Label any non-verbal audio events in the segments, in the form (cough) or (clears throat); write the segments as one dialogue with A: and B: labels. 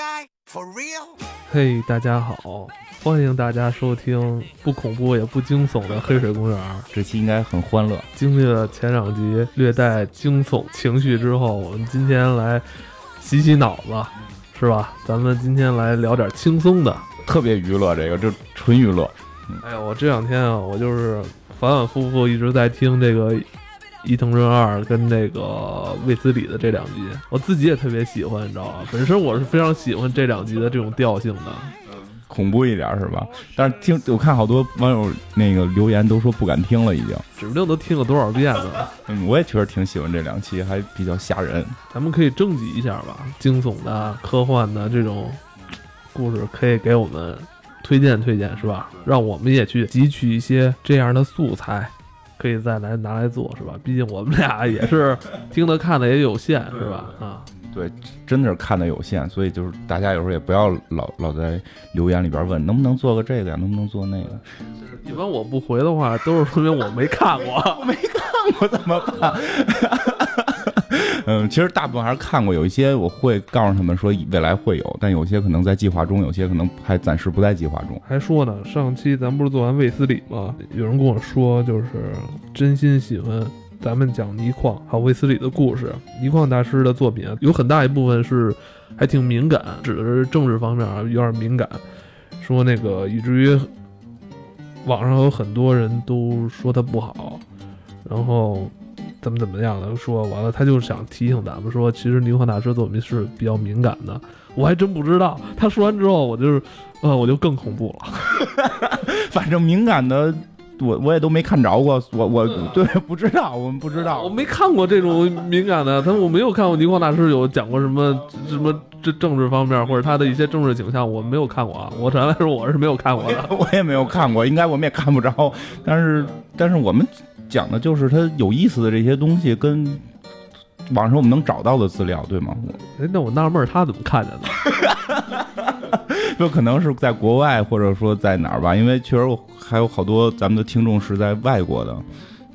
A: guy? For real?
B: 嘿大家好，欢迎大家收听不恐怖也不惊悚的《黑水公园》。
C: 这期应该很欢乐。
B: 经历了前两集略带惊悚情绪之后，我们今天来洗洗脑子，是吧？咱们今天来聊点轻松的。
C: 特别娱乐，这个就纯娱乐。
B: 哎呀，我这两天啊，我就是反反复复一直在听这个伊藤润二跟那个卫斯理的这两集，我自己也特别喜欢，你知道吧？本身我是非常喜欢这两集的这种调性的。
C: 恐怖一点是吧？但是听我看好多网友那个留言都说不敢听了，已经
B: 指不定都听了多少遍了。
C: 嗯，我也确实挺喜欢这两期，还比较吓人。
B: 咱们可以征集一下吧，惊悚的、科幻的这种故事，可以给我们推荐推荐，是吧？让我们也去汲取一些这样的素材，可以再来拿来做，是吧？毕竟我们俩也是 (laughs) 听的看的也有限，是吧？啊。
C: 对，真的是看的有限，所以就是大家有时候也不要老老在留言里边问能不能做个这个呀，能不能做那个。
B: 一般我不回的话，都是说明我没看过，(laughs)
C: 我没看过怎么办？嗯，其实大部分还是看过，有一些我会告诉他们说未来会有，但有些可能在计划中，有些可能还暂时不在计划中。
B: 还说呢，上期咱不是做完卫斯理吗？有人跟我说，就是真心喜欢。咱们讲倪匡还有卫斯理的故事，倪匡大师的作品，有很大一部分是还挺敏感，指的是政治方面啊，有点敏感。说那个以至于网上有很多人都说他不好，然后怎么怎么样的说完了，他就想提醒咱们说，其实倪匡大师作品是比较敏感的。我还真不知道，他说完之后，我就是，呃，我就更恐怖了。(laughs)
C: 反正敏感的。我我也都没看着过，我我对不知道，我们不知道，
B: 我没看过这种敏感的，他我没有看过倪匡大师有讲过什么什么这政治方面或者他的一些政治倾向，我没有看过啊，我常来说我是没有看过的，(laughs)
C: 我也没有看过，应该我们也看不着，但是但是我们讲的就是他有意思的这些东西，跟网上我们能找到的资料，对吗？
B: 哎，那我纳闷他怎么看见的？(laughs)
C: 就可能是在国外，或者说在哪儿吧，因为确实还有好多咱们的听众是在外国的。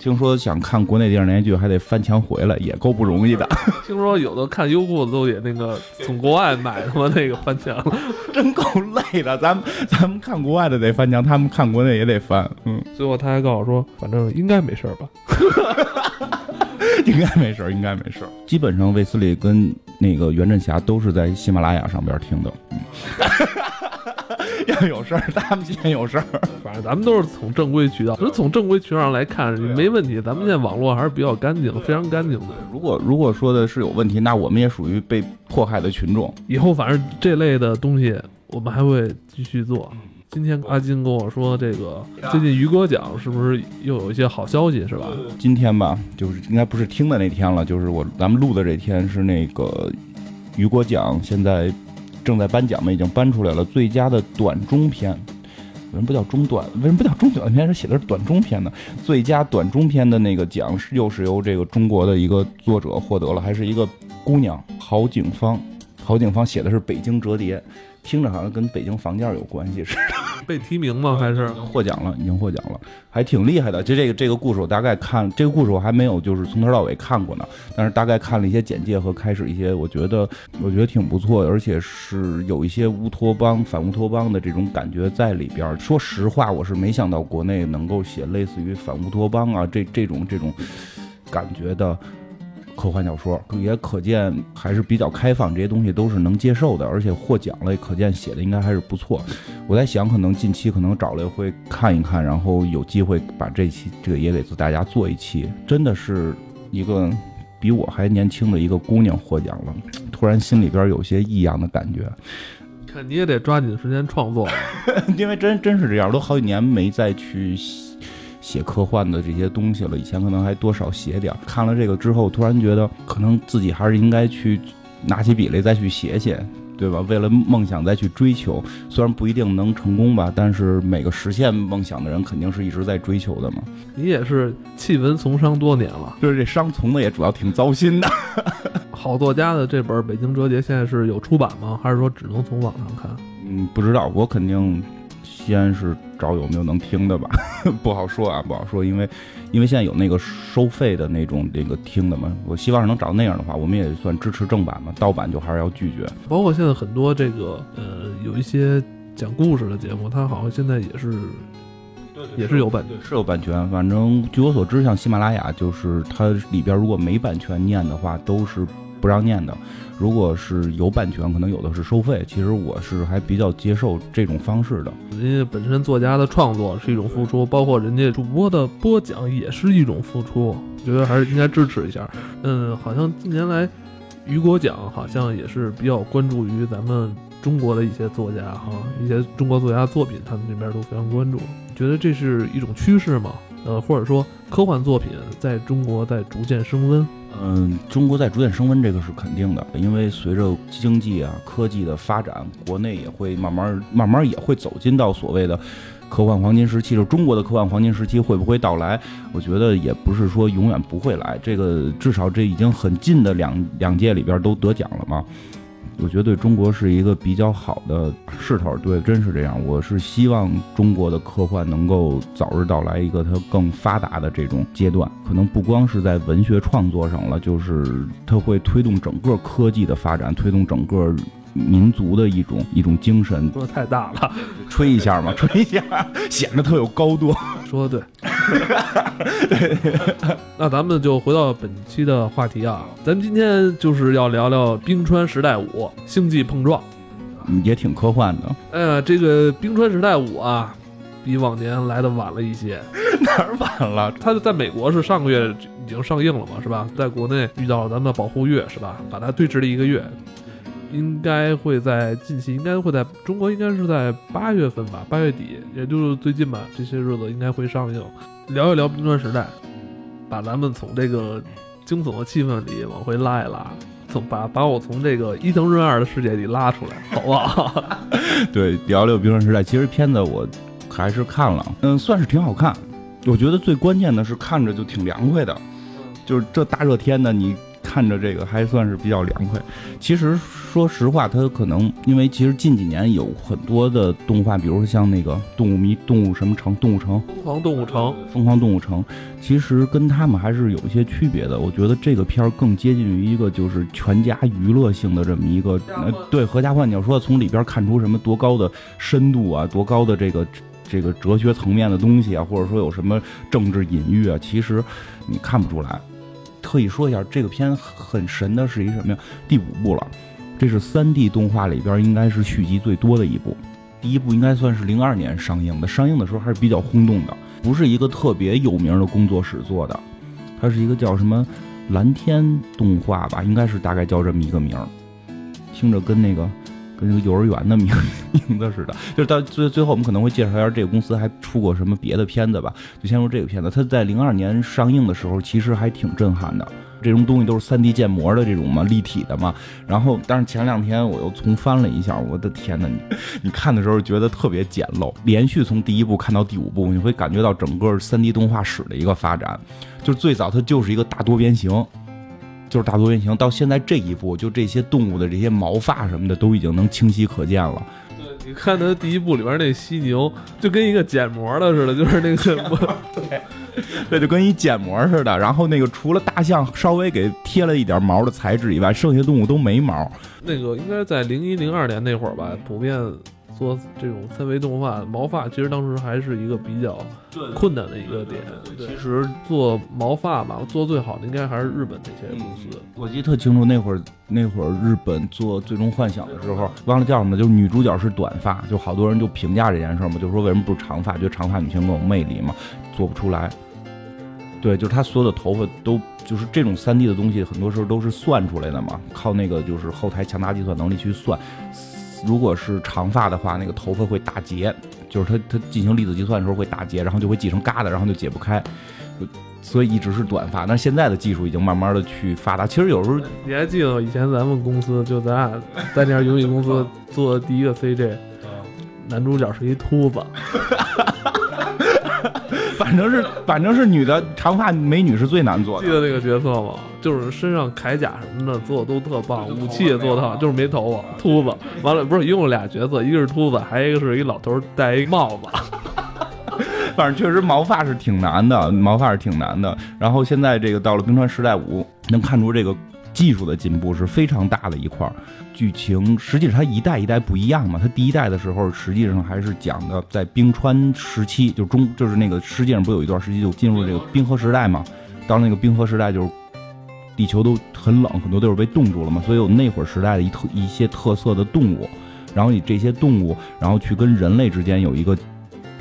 C: 听说想看国内电视连续剧，还得翻墙回来，也够不容易的。(laughs)
B: 听说有的看优酷的都得那个从国外买他妈那个翻墙，(laughs)
C: 真够累的。咱们咱们看国外的得翻墙，他们看国内也得翻。嗯，
B: 最后他还告诉我说，反正应该没事吧。(laughs)
C: 应该没事，应该没事。基本上，卫斯理跟那个袁振霞都是在喜马拉雅上边听的。嗯，要有事儿，他们先有事儿。
B: 反正咱们都是从正规渠道，是从正规渠道上来看，没问题。咱们现在网络还是比较干净，非常干净的。
C: 如果如果说的是有问题，那我们也属于被迫害的群众。
B: 以后反正这类的东西，我们还会继续做。今天阿金跟我说，这个最近于哥奖是不是又有一些好消息，是吧？
C: 今天吧，就是应该不是听的那天了，就是我咱们录的这天是那个雨果奖，现在正在颁奖嘛，已经颁出来了最佳的短中篇。为什么不叫中短？为什么不叫中短篇？是写的是短中篇呢？最佳短中篇的那个奖是又是由这个中国的一个作者获得了，还是一个姑娘郝景芳。郝景芳写的是《北京折叠》。听着好像跟北京房价有关系似的，(laughs)
B: 被提名吗？还是
C: 获奖了？已经获奖了，还挺厉害的。就这个这个故事，我大概看这个故事我还没有就是从头到尾看过呢，但是大概看了一些简介和开始一些，我觉得我觉得挺不错，而且是有一些乌托邦反乌托邦的这种感觉在里边。说实话，我是没想到国内能够写类似于反乌托邦啊这这种这种感觉的。科幻小说也可见还是比较开放，这些东西都是能接受的，而且获奖了，也可见写的应该还是不错。我在想，可能近期可能找来会看一看，然后有机会把这期这个也给大家做一期。真的是一个比我还年轻的一个姑娘获奖了，突然心里边有些异样的感觉。
B: 看你也得抓紧时间创作，(laughs)
C: 因为真真是这样，都好几年没再去。写科幻的这些东西了，以前可能还多少写点儿。看了这个之后，突然觉得可能自己还是应该去拿起笔来再去写写，对吧？为了梦想再去追求，虽然不一定能成功吧，但是每个实现梦想的人肯定是一直在追求的嘛。
B: 你也是弃文从商多年了，
C: 就是这商从的也主要挺糟心的。
B: 好作家的这本《北京折叠》现在是有出版吗？还是说只能从网上看？
C: 嗯，不知道，我肯定。西安是找有没有能听的吧，(laughs) 不好说啊，不好说，因为因为现在有那个收费的那种那个听的嘛，我希望是能找到那样的话，我们也算支持正版嘛，盗版就还是要拒绝。
B: 包括现在很多这个呃有一些讲故事的节目，它好像现在也是也是有版权，
C: 是有版权。反正据我所知，像喜马拉雅，就是它里边如果没版权念的话，都是不让念的。如果是有版权，可能有的是收费。其实我是还比较接受这种方式的。
B: 人家本身作家的创作是一种付出，包括人家主播的播讲也是一种付出。我觉得还是应该支持一下。嗯，好像近年来雨果奖好像也是比较关注于咱们中国的一些作家哈，一些中国作家作品，他们这边都非常关注。觉得这是一种趋势吗？呃，或者说科幻作品在中国在逐渐升温？
C: 嗯，中国在逐渐升温，这个是肯定的，因为随着经济啊、科技的发展，国内也会慢慢、慢慢也会走进到所谓的科幻黄金时期。就中国的科幻黄金时期会不会到来？我觉得也不是说永远不会来，这个至少这已经很近的两两届里边都得奖了嘛。我觉得对中国是一个比较好的势头，对，真是这样。我是希望中国的科幻能够早日到来一个它更发达的这种阶段，可能不光是在文学创作上了，就是它会推动整个科技的发展，推动整个。民族的一种一种精神，
B: 说的太大了，
C: 吹一下嘛，吹一下，(laughs) 显得特有高度。
B: 说的对，(laughs) 那咱们就回到本期的话题啊，咱们今天就是要聊聊冰川时代五星际碰撞，
C: 也挺科幻的。
B: 哎呀，这个冰川时代五啊，比往年来的晚了一些，(laughs)
C: 哪儿晚了？
B: 它在美国是上个月已经上映了嘛，是吧？在国内遇到了咱们的保护月，是吧？把它推迟了一个月。应该会在近期，应该会在中国，应该是在八月份吧，八月底，也就是最近吧，这些日子应该会上映。聊一聊《冰川时代》，把咱们从这个惊悚的气氛里往回拉一拉，从把把我从这个伊藤润二的世界里拉出来，好不好？(laughs)
C: 对，聊聊《冰川时代》。其实片子我还是看了，嗯，算是挺好看。我觉得最关键的是看着就挺凉快的，就是这大热天的你。看着这个还算是比较凉快。其实说实话，它可能因为其实近几年有很多的动画，比如说像那个动物迷、动物什么城、动物城、
B: 疯狂动物城、
C: 疯狂动物城，其实跟他们还是有一些区别的。我觉得这个片儿更接近于一个就是全家娱乐性的这么一个，呃，对，合家欢。你要说从里边看出什么多高的深度啊，多高的这个这个哲学层面的东西啊，或者说有什么政治隐喻啊，其实你看不出来。特意说一下，这个片很神的是一什么呀？第五部了，这是三 D 动画里边应该是续集最多的一部。第一部应该算是零二年上映的，上映的时候还是比较轰动的。不是一个特别有名的工作室做的，它是一个叫什么蓝天动画吧，应该是大概叫这么一个名儿，听着跟那个。跟那个幼儿园的名 (laughs) 名字似的，就是到最最后，我们可能会介绍一下这个公司还出过什么别的片子吧。就先说这个片子，它在零二年上映的时候，其实还挺震撼的。这种东西都是三 D 建模的这种嘛，立体的嘛。然后，但是前两天我又重翻了一下，我的天呐，你你看的时候觉得特别简陋。连续从第一部看到第五部，你会感觉到整个三 D 动画史的一个发展。就是最早它就是一个大多边形。就是大多原型，到现在这一步，就这些动物的这些毛发什么的都已经能清晰可见了。
B: 对，你看它第一部里边那犀牛，就跟一个剪膜的似的，就是那个，(laughs)
C: 对，对，就跟一剪膜似的。然后那个除了大象稍微给贴了一点毛的材质以外，剩下动物都没毛。
B: 那个应该在零一零二年那会儿吧，普遍。做这种三维动画毛发，其实当时还是一个比较困难的一个点。其实做毛发吧，做最好的应该还是日本那些公司。
C: 我记得特清楚，那会儿那会儿日本做《最终幻想》的时候，忘了叫什么，就是女主角是短发，就好多人就评价这件事嘛，就说为什么不是长发？觉得长发女性更有魅力嘛，做不出来。对，就是她所有的头发都就是这种三 D 的东西，很多时候都是算出来的嘛，靠那个就是后台强大计算能力去算。如果是长发的话，那个头发会打结，就是它它进行粒子计算的时候会打结，然后就会系成疙瘩，然后就解不开，所以一直是短发。但现在的技术已经慢慢的去发达。其实有时候
B: 你还记得以前咱们公司就咱俩在那家游戏公司做的第一个 CJ，(laughs) 男主角是一秃子。(laughs)
C: 反正是反正是女的长发美女是最难做的。
B: 记得那个角色吗？就是身上铠甲什么的做的都特棒，武器也做的好，就是没头发，秃子。完了，不是一共俩角色，一个是秃子，还有一个是一老头戴一帽子。(laughs)
C: 反正确实毛发是挺难的，毛发是挺难的。然后现在这个到了冰川时代五，能看出这个技术的进步是非常大的一块儿。剧情实际上它一代一代不一样嘛，它第一代的时候实际上还是讲的在冰川时期，就中就是那个世界上不有一段时期就进入这个冰河时代嘛。到那个冰河时代，就是地球都很冷，很多地方被冻住了嘛，所以有那会儿时代的一特一些特色的动物，然后以这些动物，然后去跟人类之间有一个。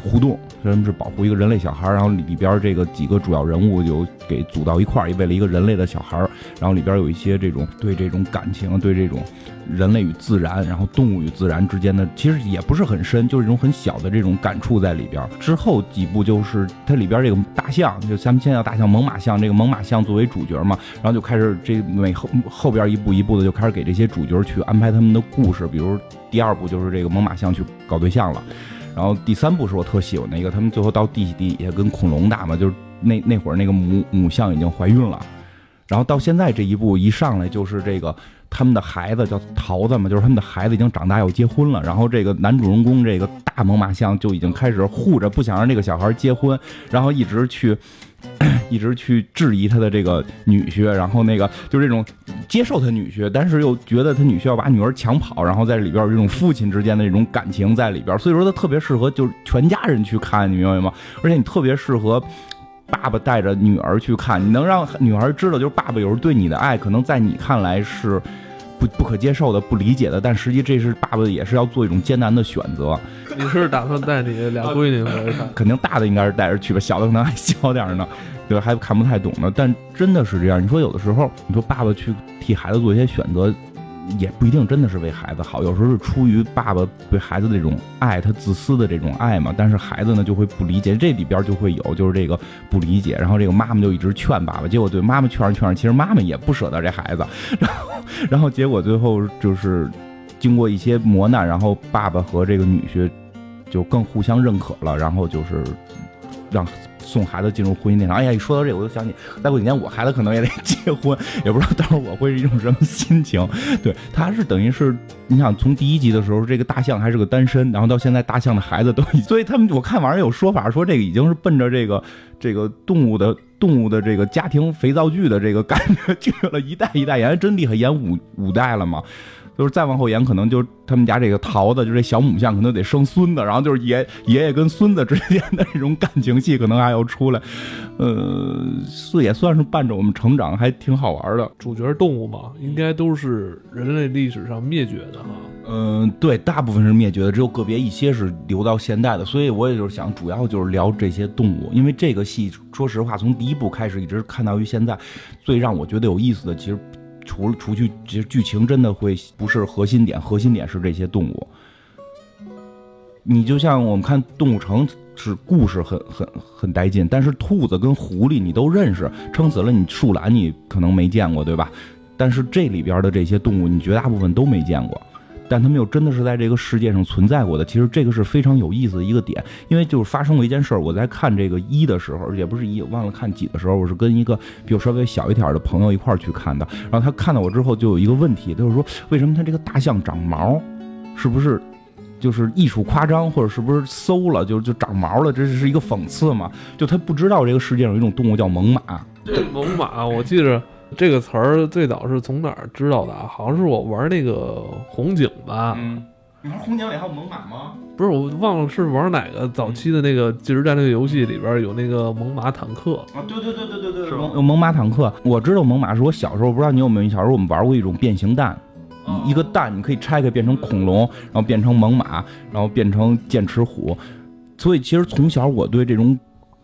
C: 互动，为什么是保护一个人类小孩然后里边这个几个主要人物就给组到一块儿，为了一个人类的小孩然后里边有一些这种对这种感情，对这种人类与自然，然后动物与自然之间的，其实也不是很深，就是一种很小的这种感触在里边。之后几部就是它里边这个大象，就咱们现在叫大象猛犸象，这个猛犸象作为主角嘛，然后就开始这每后后边一步一步的就开始给这些主角去安排他们的故事，比如第二部就是这个猛犸象去搞对象了。然后第三部是我特喜欢的一个，他们最后到地底下跟恐龙打嘛，就是那那会儿那个母母象已经怀孕了，然后到现在这一步一上来就是这个他们的孩子叫桃子嘛，就是他们的孩子已经长大要结婚了，然后这个男主人公这个大猛犸象就已经开始护着，不想让这个小孩结婚，然后一直去。(coughs) 一直去质疑他的这个女婿，然后那个就是这种接受他女婿，但是又觉得他女婿要把女儿抢跑，然后在里边有这种父亲之间的这种感情在里边，所以说他特别适合就是全家人去看，你明白吗？而且你特别适合爸爸带着女儿去看，你能让女儿知道，就是爸爸有时候对你的爱，可能在你看来是不不可接受的、不理解的，但实际这是爸爸也是要做一种艰难的选择。(laughs)
B: 你是打算带你俩闺女回去看？
C: 肯定大的应该是带着去吧，小的可能还小点呢，对还看不太懂呢。但真的是这样，你说有的时候，你说爸爸去替孩子做一些选择，也不一定真的是为孩子好，有时候是出于爸爸对孩子这种爱，他自私的这种爱嘛。但是孩子呢就会不理解，这里边就会有就是这个不理解，然后这个妈妈就一直劝爸爸，结果对妈妈劝着劝着，其实妈妈也不舍得这孩子，然后然后结果最后就是经过一些磨难，然后爸爸和这个女婿。就更互相认可了，然后就是让送孩子进入婚姻殿堂。哎呀，一说到这，我就想起再过几年我孩子可能也得 (laughs) 结婚，也不知道到时候我会是一种什么心情。(laughs) 对，他是等于是你想从第一集的时候，这个大象还是个单身，然后到现在大象的孩子都，(laughs) 所以他们我看网上有说法说这个已经是奔着这个这个动物的动物的这个家庭肥皂剧的这个感觉去了，一代一代演真厉害，演五五代了嘛。就是再往后演，可能就他们家这个桃子，就这小母象，可能得生孙子，然后就是爷爷爷跟孙子之间的这种感情戏，可能还要出来。呃，是也算是伴着我们成长，还挺好玩的。
B: 主角动物嘛，应该都是人类历史上灭绝的哈。
C: 嗯，对，大部分是灭绝的，只有个别一些是留到现代的。所以我也就是想，主要就是聊这些动物，因为这个戏，说实话，从第一部开始一直看到于现在，最让我觉得有意思的，其实。除了除去，其实剧情真的会不是核心点，核心点是这些动物。你就像我们看《动物城》，是故事很很很带劲，但是兔子跟狐狸你都认识，撑死了你树懒你可能没见过，对吧？但是这里边的这些动物，你绝大部分都没见过。但他们又真的是在这个世界上存在过的，其实这个是非常有意思的一个点，因为就是发生过一件事儿。我在看这个一的时候，也不是一，忘了看几的时候，我是跟一个比我稍微小一点的朋友一块儿去看的。然后他看到我之后，就有一个问题，就是说为什么他这个大象长毛，是不是就是艺术夸张，或者是不是馊了，就就长毛了？这是一个讽刺嘛？就他不知道这个世界上有一种动物叫猛犸。
B: 猛犸，我记着。这个词儿最早是从哪儿知道的啊？好像是我玩那个红警吧。
C: 嗯，你玩红警里还有猛犸吗？
B: 不是，我忘了是玩哪个早期的那个即时战略游戏里边有那个猛犸坦克
C: 啊？对对对对对对，是有猛犸坦克。我知道猛犸是我小时候，不知道你有没有？小时候我们玩过一种变形蛋，一个蛋你可以拆开变成恐龙，然后变成猛犸，然后变成剑齿虎。所以其实从小我对这种。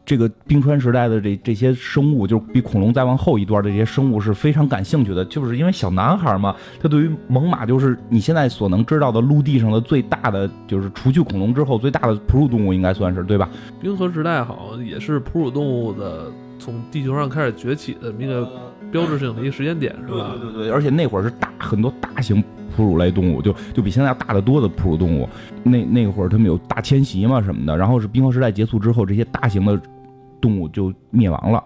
C: 这个冰川时代的这这些生物，就是比恐龙再往后一段的这些生物是非常感兴趣的，就是因为小男孩嘛，他对于猛犸就是你现在所能知道的陆地上的最大的，就是除去恐龙之后最大的哺乳动物，应该算是对吧？
B: 冰河时代好像也是哺乳动物的从地球上开始崛起的那个标志性的一个时间点，是
C: 吧？对对对，而且那会儿是大很多大型哺乳类动物，就就比现在要大得多的哺乳动物，那那会儿他们有大迁徙嘛什么的，然后是冰河时代结束之后，这些大型的。动物就灭亡了。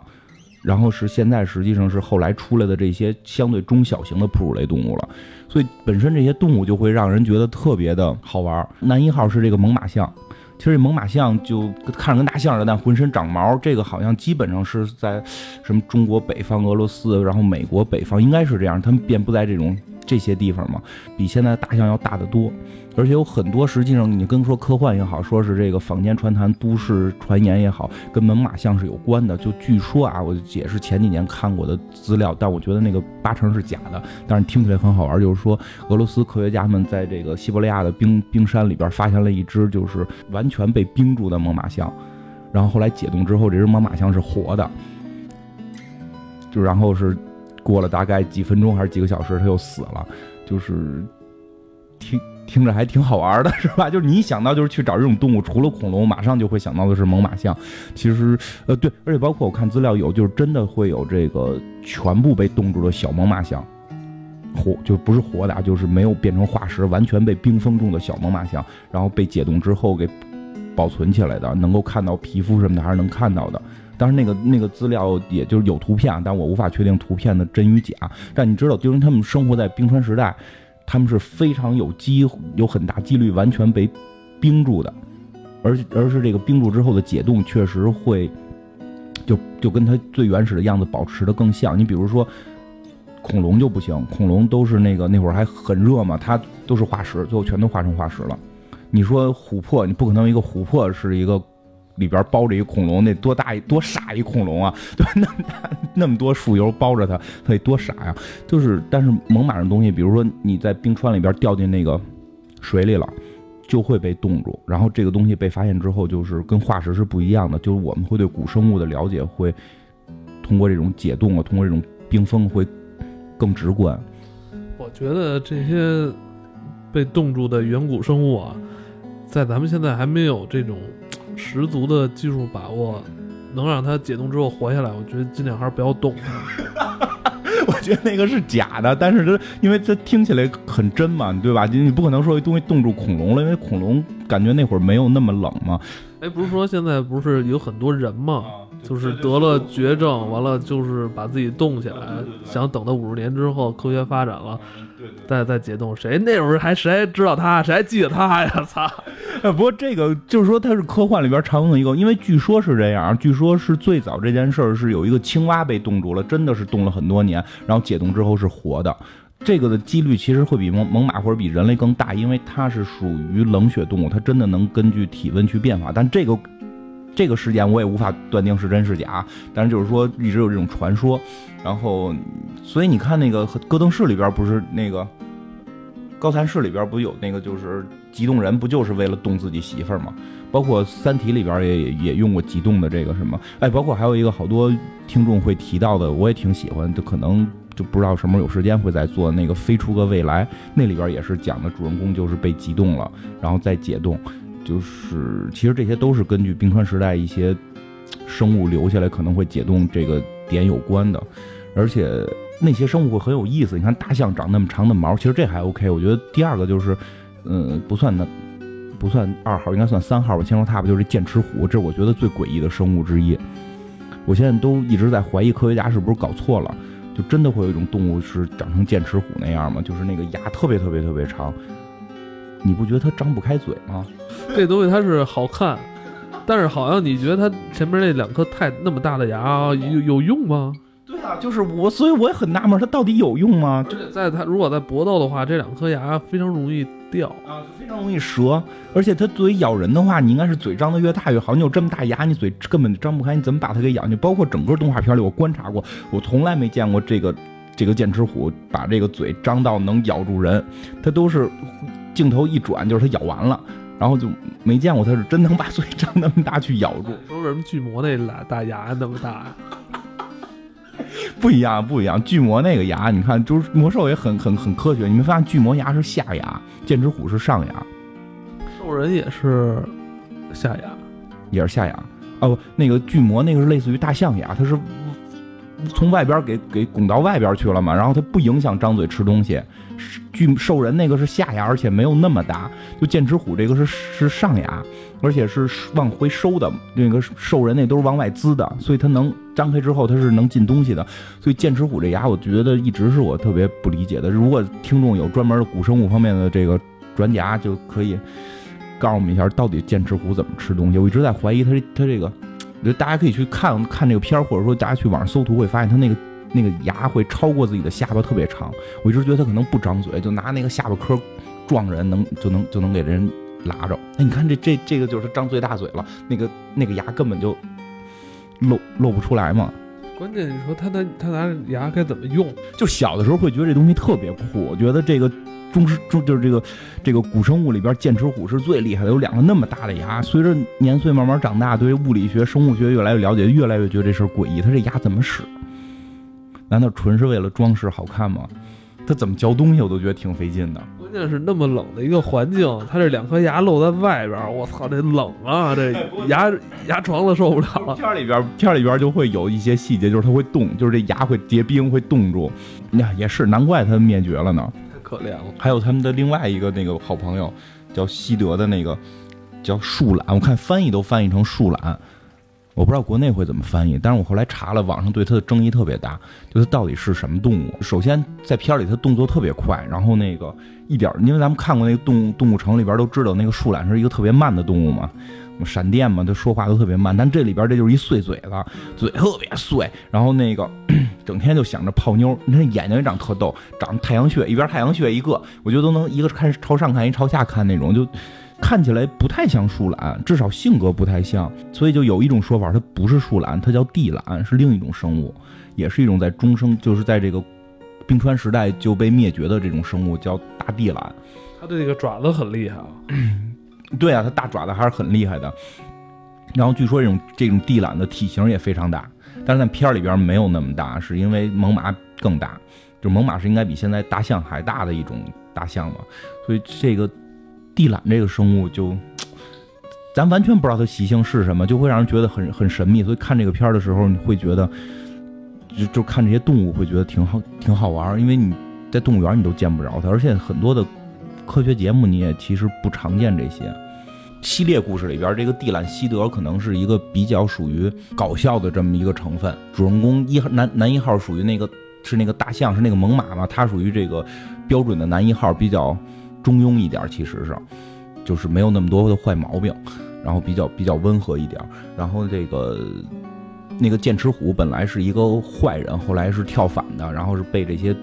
C: 然后是现在实际上是后来出来的这些相对中小型的哺乳类动物了，所以本身这些动物就会让人觉得特别的好玩。男一号是这个猛犸象，其实这猛犸象就看着跟大象似的，但浑身长毛。这个好像基本上是在什么中国北方、俄罗斯，然后美国北方应该是这样，他们遍布在这种这些地方嘛，比现在大象要大得多。而且有很多，实际上你跟说科幻也好，说是这个坊间传谈、都市传言也好，跟猛犸象是有关的。就据说啊，我也是前几年看过的资料，但我觉得那个八成是假的。但是听起来很好玩，就是说俄罗斯科学家们在这个西伯利亚的冰冰山里边发现了一只就是完全被冰住的猛犸象，然后后来解冻之后，这只猛犸象是活的，就然后是过了大概几分钟还是几个小时，它又死了，就是听。听着还挺好玩的，是吧？就是你一想到就是去找这种动物，除了恐龙，马上就会想到的是猛犸象。其实，呃，对，而且包括我看资料有，就是真的会有这个全部被冻住的小猛犸象，活就不是活的，就是没有变成化石，完全被冰封住的小猛犸象，然后被解冻之后给保存起来的，能够看到皮肤什么的还是能看到的。当然，那个那个资料也就是有图片，但我无法确定图片的真与假。但你知道，就是他们生活在冰川时代。他们是非常有机有很大几率完全被冰住的，而而是这个冰住之后的解冻确实会，就就跟它最原始的样子保持的更像。你比如说恐龙就不行，恐龙都是那个那会儿还很热嘛，它都是化石，最后全都化成化石了。你说琥珀，你不可能一个琥珀是一个。里边包着一恐龙，那多大多傻一恐龙啊！(laughs) 对吧？那么大那么多树油包着它，它得多傻呀！就是，但是猛犸的东西，比如说你在冰川里边掉进那个水里了，就会被冻住。然后这个东西被发现之后，就是跟化石是不一样的。就是我们会对古生物的了解会通过这种解冻啊，通过这种冰封会更直观。
B: 我觉得这些被冻住的远古生物啊，在咱们现在还没有这种。十足的技术把握，能让它解冻之后活下来。我觉得尽量还是不要动。(laughs)
C: 我觉得那个是假的，但是它因为它听起来很真嘛，对吧？你你不可能说一东西冻住恐龙了，因为恐龙感觉那会儿没有那么冷嘛。
B: 哎，不是说现在不是有很多人嘛，就是得了绝症，完了就是把自己冻起来，想等到五十年之后科学发展了。再再解冻，谁那会儿还谁还知道他，谁还记得他呀？(laughs) 操！
C: 不过这个就是说，它是科幻里边常用的一个，因为据说是这样，据说是最早这件事儿是有一个青蛙被冻住了，真的是冻了很多年，然后解冻之后是活的。这个的几率其实会比猛猛犸或者比人类更大，因为它是属于冷血动物，它真的能根据体温去变化。但这个这个事件我也无法断定是真是假，但是就是说一直有这种传说。然后，所以你看那个《戈登市》里边不是那个高谭市里边不有那个就是极冻人，不就是为了冻自己媳妇儿吗？包括《三体》里边也也用过极冻的这个什么，哎，包括还有一个好多听众会提到的，我也挺喜欢，就可能就不知道什么时候有时间会再做那个《飞出个未来》，那里边也是讲的主人公就是被极冻了，然后再解冻，就是其实这些都是根据冰川时代一些生物留下来可能会解冻这个点有关的。而且那些生物会很有意思，你看大象长那么长的毛，其实这还 OK。我觉得第二个就是，嗯，不算的，不算二号，应该算三号吧。千手踏不就是剑齿虎？这是我觉得最诡异的生物之一。我现在都一直在怀疑科学家是不是搞错了，就真的会有一种动物是长成剑齿虎那样吗？就是那个牙特别特别特别长，你不觉得它张不开嘴吗？
B: 这东西它是好看，但是好像你觉得它前面那两颗太那么大的牙有有用吗？
C: 对啊就是我，所以我也很纳闷，它到底有用吗？
B: 在它如果在搏斗的话，这两颗牙非常容易掉
C: 啊，非常容易折。而且它作为咬人的话，你应该是嘴张得越大越好。你有这么大牙，你嘴根本张不开，你怎么把它给咬进去？包括整个动画片里，我观察过，我从来没见过这个这个剑齿虎把这个嘴张到能咬住人。它都是镜头一转，就是它咬完了，然后就没见过它是真能把嘴张那么大去咬住。(laughs)
B: 说为什么巨魔那俩大牙那么大？(laughs)
C: 不一样，不一样。巨魔那个牙，你看，就是魔兽也很很很科学。你没发现巨魔牙是下牙，剑齿虎是上牙，
B: 兽人也是下牙，
C: 也是下牙。哦，那个巨魔那个是类似于大象牙，它是从外边给给拱到外边去了嘛，然后它不影响张嘴吃东西。巨兽人那个是下牙，而且没有那么大。就剑齿虎这个是是上牙，而且是往回收的。那个兽人那都是往外滋的，所以它能张开之后它是能进东西的。所以剑齿虎这牙，我觉得一直是我特别不理解的。如果听众有专门的古生物方面的这个专家，就可以告诉我们一下，到底剑齿虎怎么吃东西。我一直在怀疑它它这个，我觉得大家可以去看看这个片儿，或者说大家去网上搜图会发现它那个。那个牙会超过自己的下巴，特别长。我一直觉得他可能不张嘴，就拿那个下巴颏撞人，能就能就能给人拉着。哎，你看这这这个就是张最大嘴了，那个那个牙根本就露露不出来嘛。
B: 关键你说他拿他拿牙该怎么用？
C: 就小的时候会觉得这东西特别酷。我觉得这个中世中就是这个这个古生物里边剑齿虎是最厉害的，有两个那么大的牙。随着年岁慢慢长大，对物理学、生物学越来越了解，越来越觉得这事儿诡异。他这牙怎么使？难道纯是为了装饰好看吗？它怎么嚼东西我都觉得挺费劲的。
B: 关键是那么冷的一个环境，它这两颗牙露在外边，我操，这冷啊！这牙牙床子受不了了。
C: 片里边片里边就会有一些细节，就是它会冻，就是这牙会结冰，会冻住。呀，也是难怪它灭绝了呢，
B: 太可怜了。
C: 还有他们的另外一个那个好朋友，叫西德的那个叫树懒，我看翻译都翻译成树懒。我不知道国内会怎么翻译，但是我后来查了，网上对它的争议特别大，就它到底是什么动物？首先在片儿里它动作特别快，然后那个一点，因为咱们看过那个动物动物城里边都知道，那个树懒是一个特别慢的动物嘛，闪电嘛，它说话都特别慢，但这里边这就是一碎嘴子，嘴特别碎，然后那个 (clears throat) 整天就想着泡妞，你看眼睛也长特逗，长太阳穴，一边太阳穴一个，我觉得都能一个看朝上看，一朝下看那种就。看起来不太像树懒，至少性格不太像，所以就有一种说法，它不是树懒，它叫地懒，是另一种生物，也是一种在中生，就是在这个冰川时代就被灭绝的这种生物，叫大地懒。
B: 它的这个爪子很厉害啊。(clears throat)
C: 对啊，它大爪子还是很厉害的。然后据说这种这种地懒的体型也非常大，但是在片里边没有那么大，是因为猛犸更大，就猛犸是应该比现在大象还大的一种大象嘛，所以这个。地懒这个生物就，咱完全不知道它习性是什么，就会让人觉得很很神秘。所以看这个片儿的时候，你会觉得，就就看这些动物会觉得挺好挺好玩，因为你在动物园你都见不着它，而且很多的科学节目你也其实不常见这些系列故事里边，这个地懒西德可能是一个比较属于搞笑的这么一个成分。主人公一号男男一号属于那个是那个大象是那个猛犸嘛，他属于这个标准的男一号，比较。中庸一点，其实是，就是没有那么多的坏毛病，然后比较比较温和一点。然后这个那个剑齿虎本来是一个坏人，后来是跳反的，然后是被这些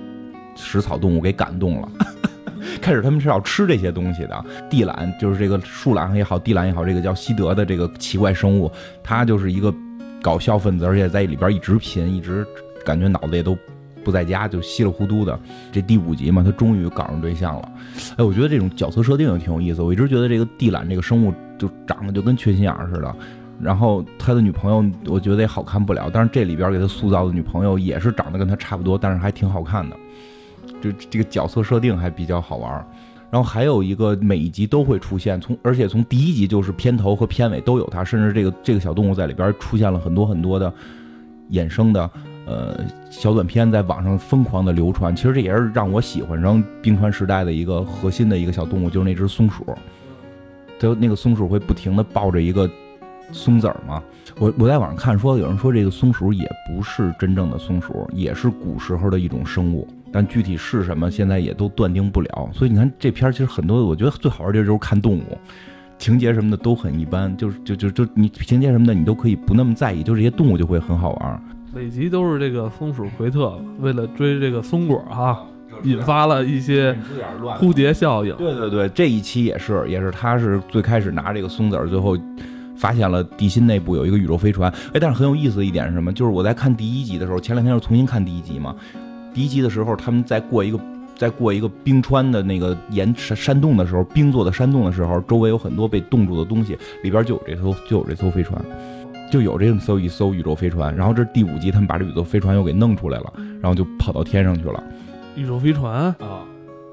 C: 食草动物给感动了。(laughs) 开始他们是要吃这些东西的。地懒就是这个树懒也好，地懒也好，这个叫西德的这个奇怪生物，它就是一个搞笑分子，而且在里边一直贫，一直感觉脑子也都。不在家就稀里糊涂的，这第五集嘛，他终于搞上对象了。哎，我觉得这种角色设定也挺有意思。我一直觉得这个地懒这个生物就长得就跟缺心眼似的，然后他的女朋友我觉得也好看不了。但是这里边给他塑造的女朋友也是长得跟他差不多，但是还挺好看的。就这个角色设定还比较好玩。然后还有一个每一集都会出现，从而且从第一集就是片头和片尾都有它，甚至这个这个小动物在里边出现了很多很多的衍生的。呃，小短片在网上疯狂的流传，其实这也是让我喜欢上冰川时代的一个核心的一个小动物，就是那只松鼠。它那个松鼠会不停的抱着一个松子儿嘛。我我在网上看说，有人说这个松鼠也不是真正的松鼠，也是古时候的一种生物，但具体是什么，现在也都断定不了。所以你看这片儿，其实很多我觉得最好玩的就是看动物，情节什么的都很一般，就是就就就你情节什么的你都可以不那么在意，就这些动物就会很好玩。
B: 每集都是这个松鼠奎特为了追这个松果哈，引发了一些蝴蝶效应。
C: 对对对，这一期也是，也是他是最开始拿这个松子儿，最后发现了地心内部有一个宇宙飞船。哎，但是很有意思的一点是什么？就是我在看第一集的时候，前两天又重新看第一集嘛。第一集的时候，他们在过一个在过一个冰川的那个岩山山洞的时候，冰做的山洞的时候，周围有很多被冻住的东西，里边就有这艘就有这艘飞船。就有这艘一艘宇宙飞船，然后这是第五集，他们把这宇宙飞船又给弄出来了，然后就跑到天上去了。
B: 宇宙飞船
C: 啊，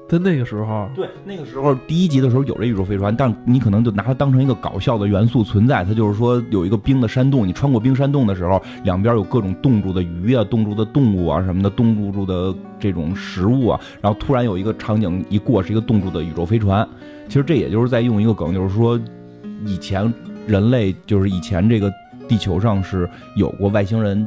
B: 在那个时候，
C: 对，那个时候第一集的时候有这宇宙飞船，但你可能就拿它当成一个搞笑的元素存在。它就是说有一个冰的山洞，你穿过冰山洞的时候，两边有各种冻住的鱼啊、冻住的动物啊什么的，冻住的这种食物啊，然后突然有一个场景一过，是一个冻住的宇宙飞船。其实这也就是在用一个梗，就是说以前人类就是以前这个地球上是有过外星人。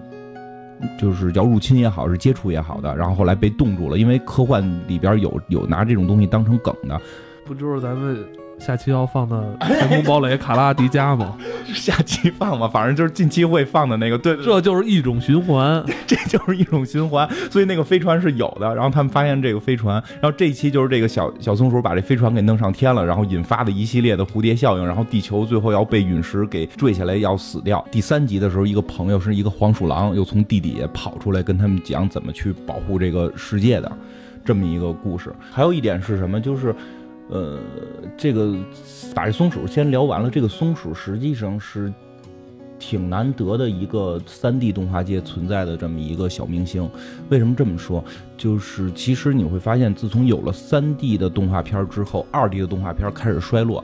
C: 就是要入侵也好，是接触也好的，然后后来被冻住了，因为科幻里边有有拿这种东西当成梗的，
B: 不就是咱们。下期要放的《天空堡垒卡拉迪加》吗？(laughs)
C: 下期放吧，反正就是近期会放的那个。对，(laughs)
B: 这就是一种循环，(laughs)
C: 这就是一种循环。所以那个飞船是有的，然后他们发现这个飞船，然后这一期就是这个小小松鼠把这飞船给弄上天了，然后引发的一系列的蝴蝶效应，然后地球最后要被陨石给坠下来要死掉。第三集的时候，一个朋友是一个黄鼠狼，又从地底下跑出来跟他们讲怎么去保护这个世界的这么一个故事。还有一点是什么？就是。呃，这个把这松鼠先聊完了。这个松鼠实际上是挺难得的一个三 D 动画界存在的这么一个小明星。为什么这么说？就是其实你会发现，自从有了三 D 的动画片之后，二 D 的动画片开始衰落，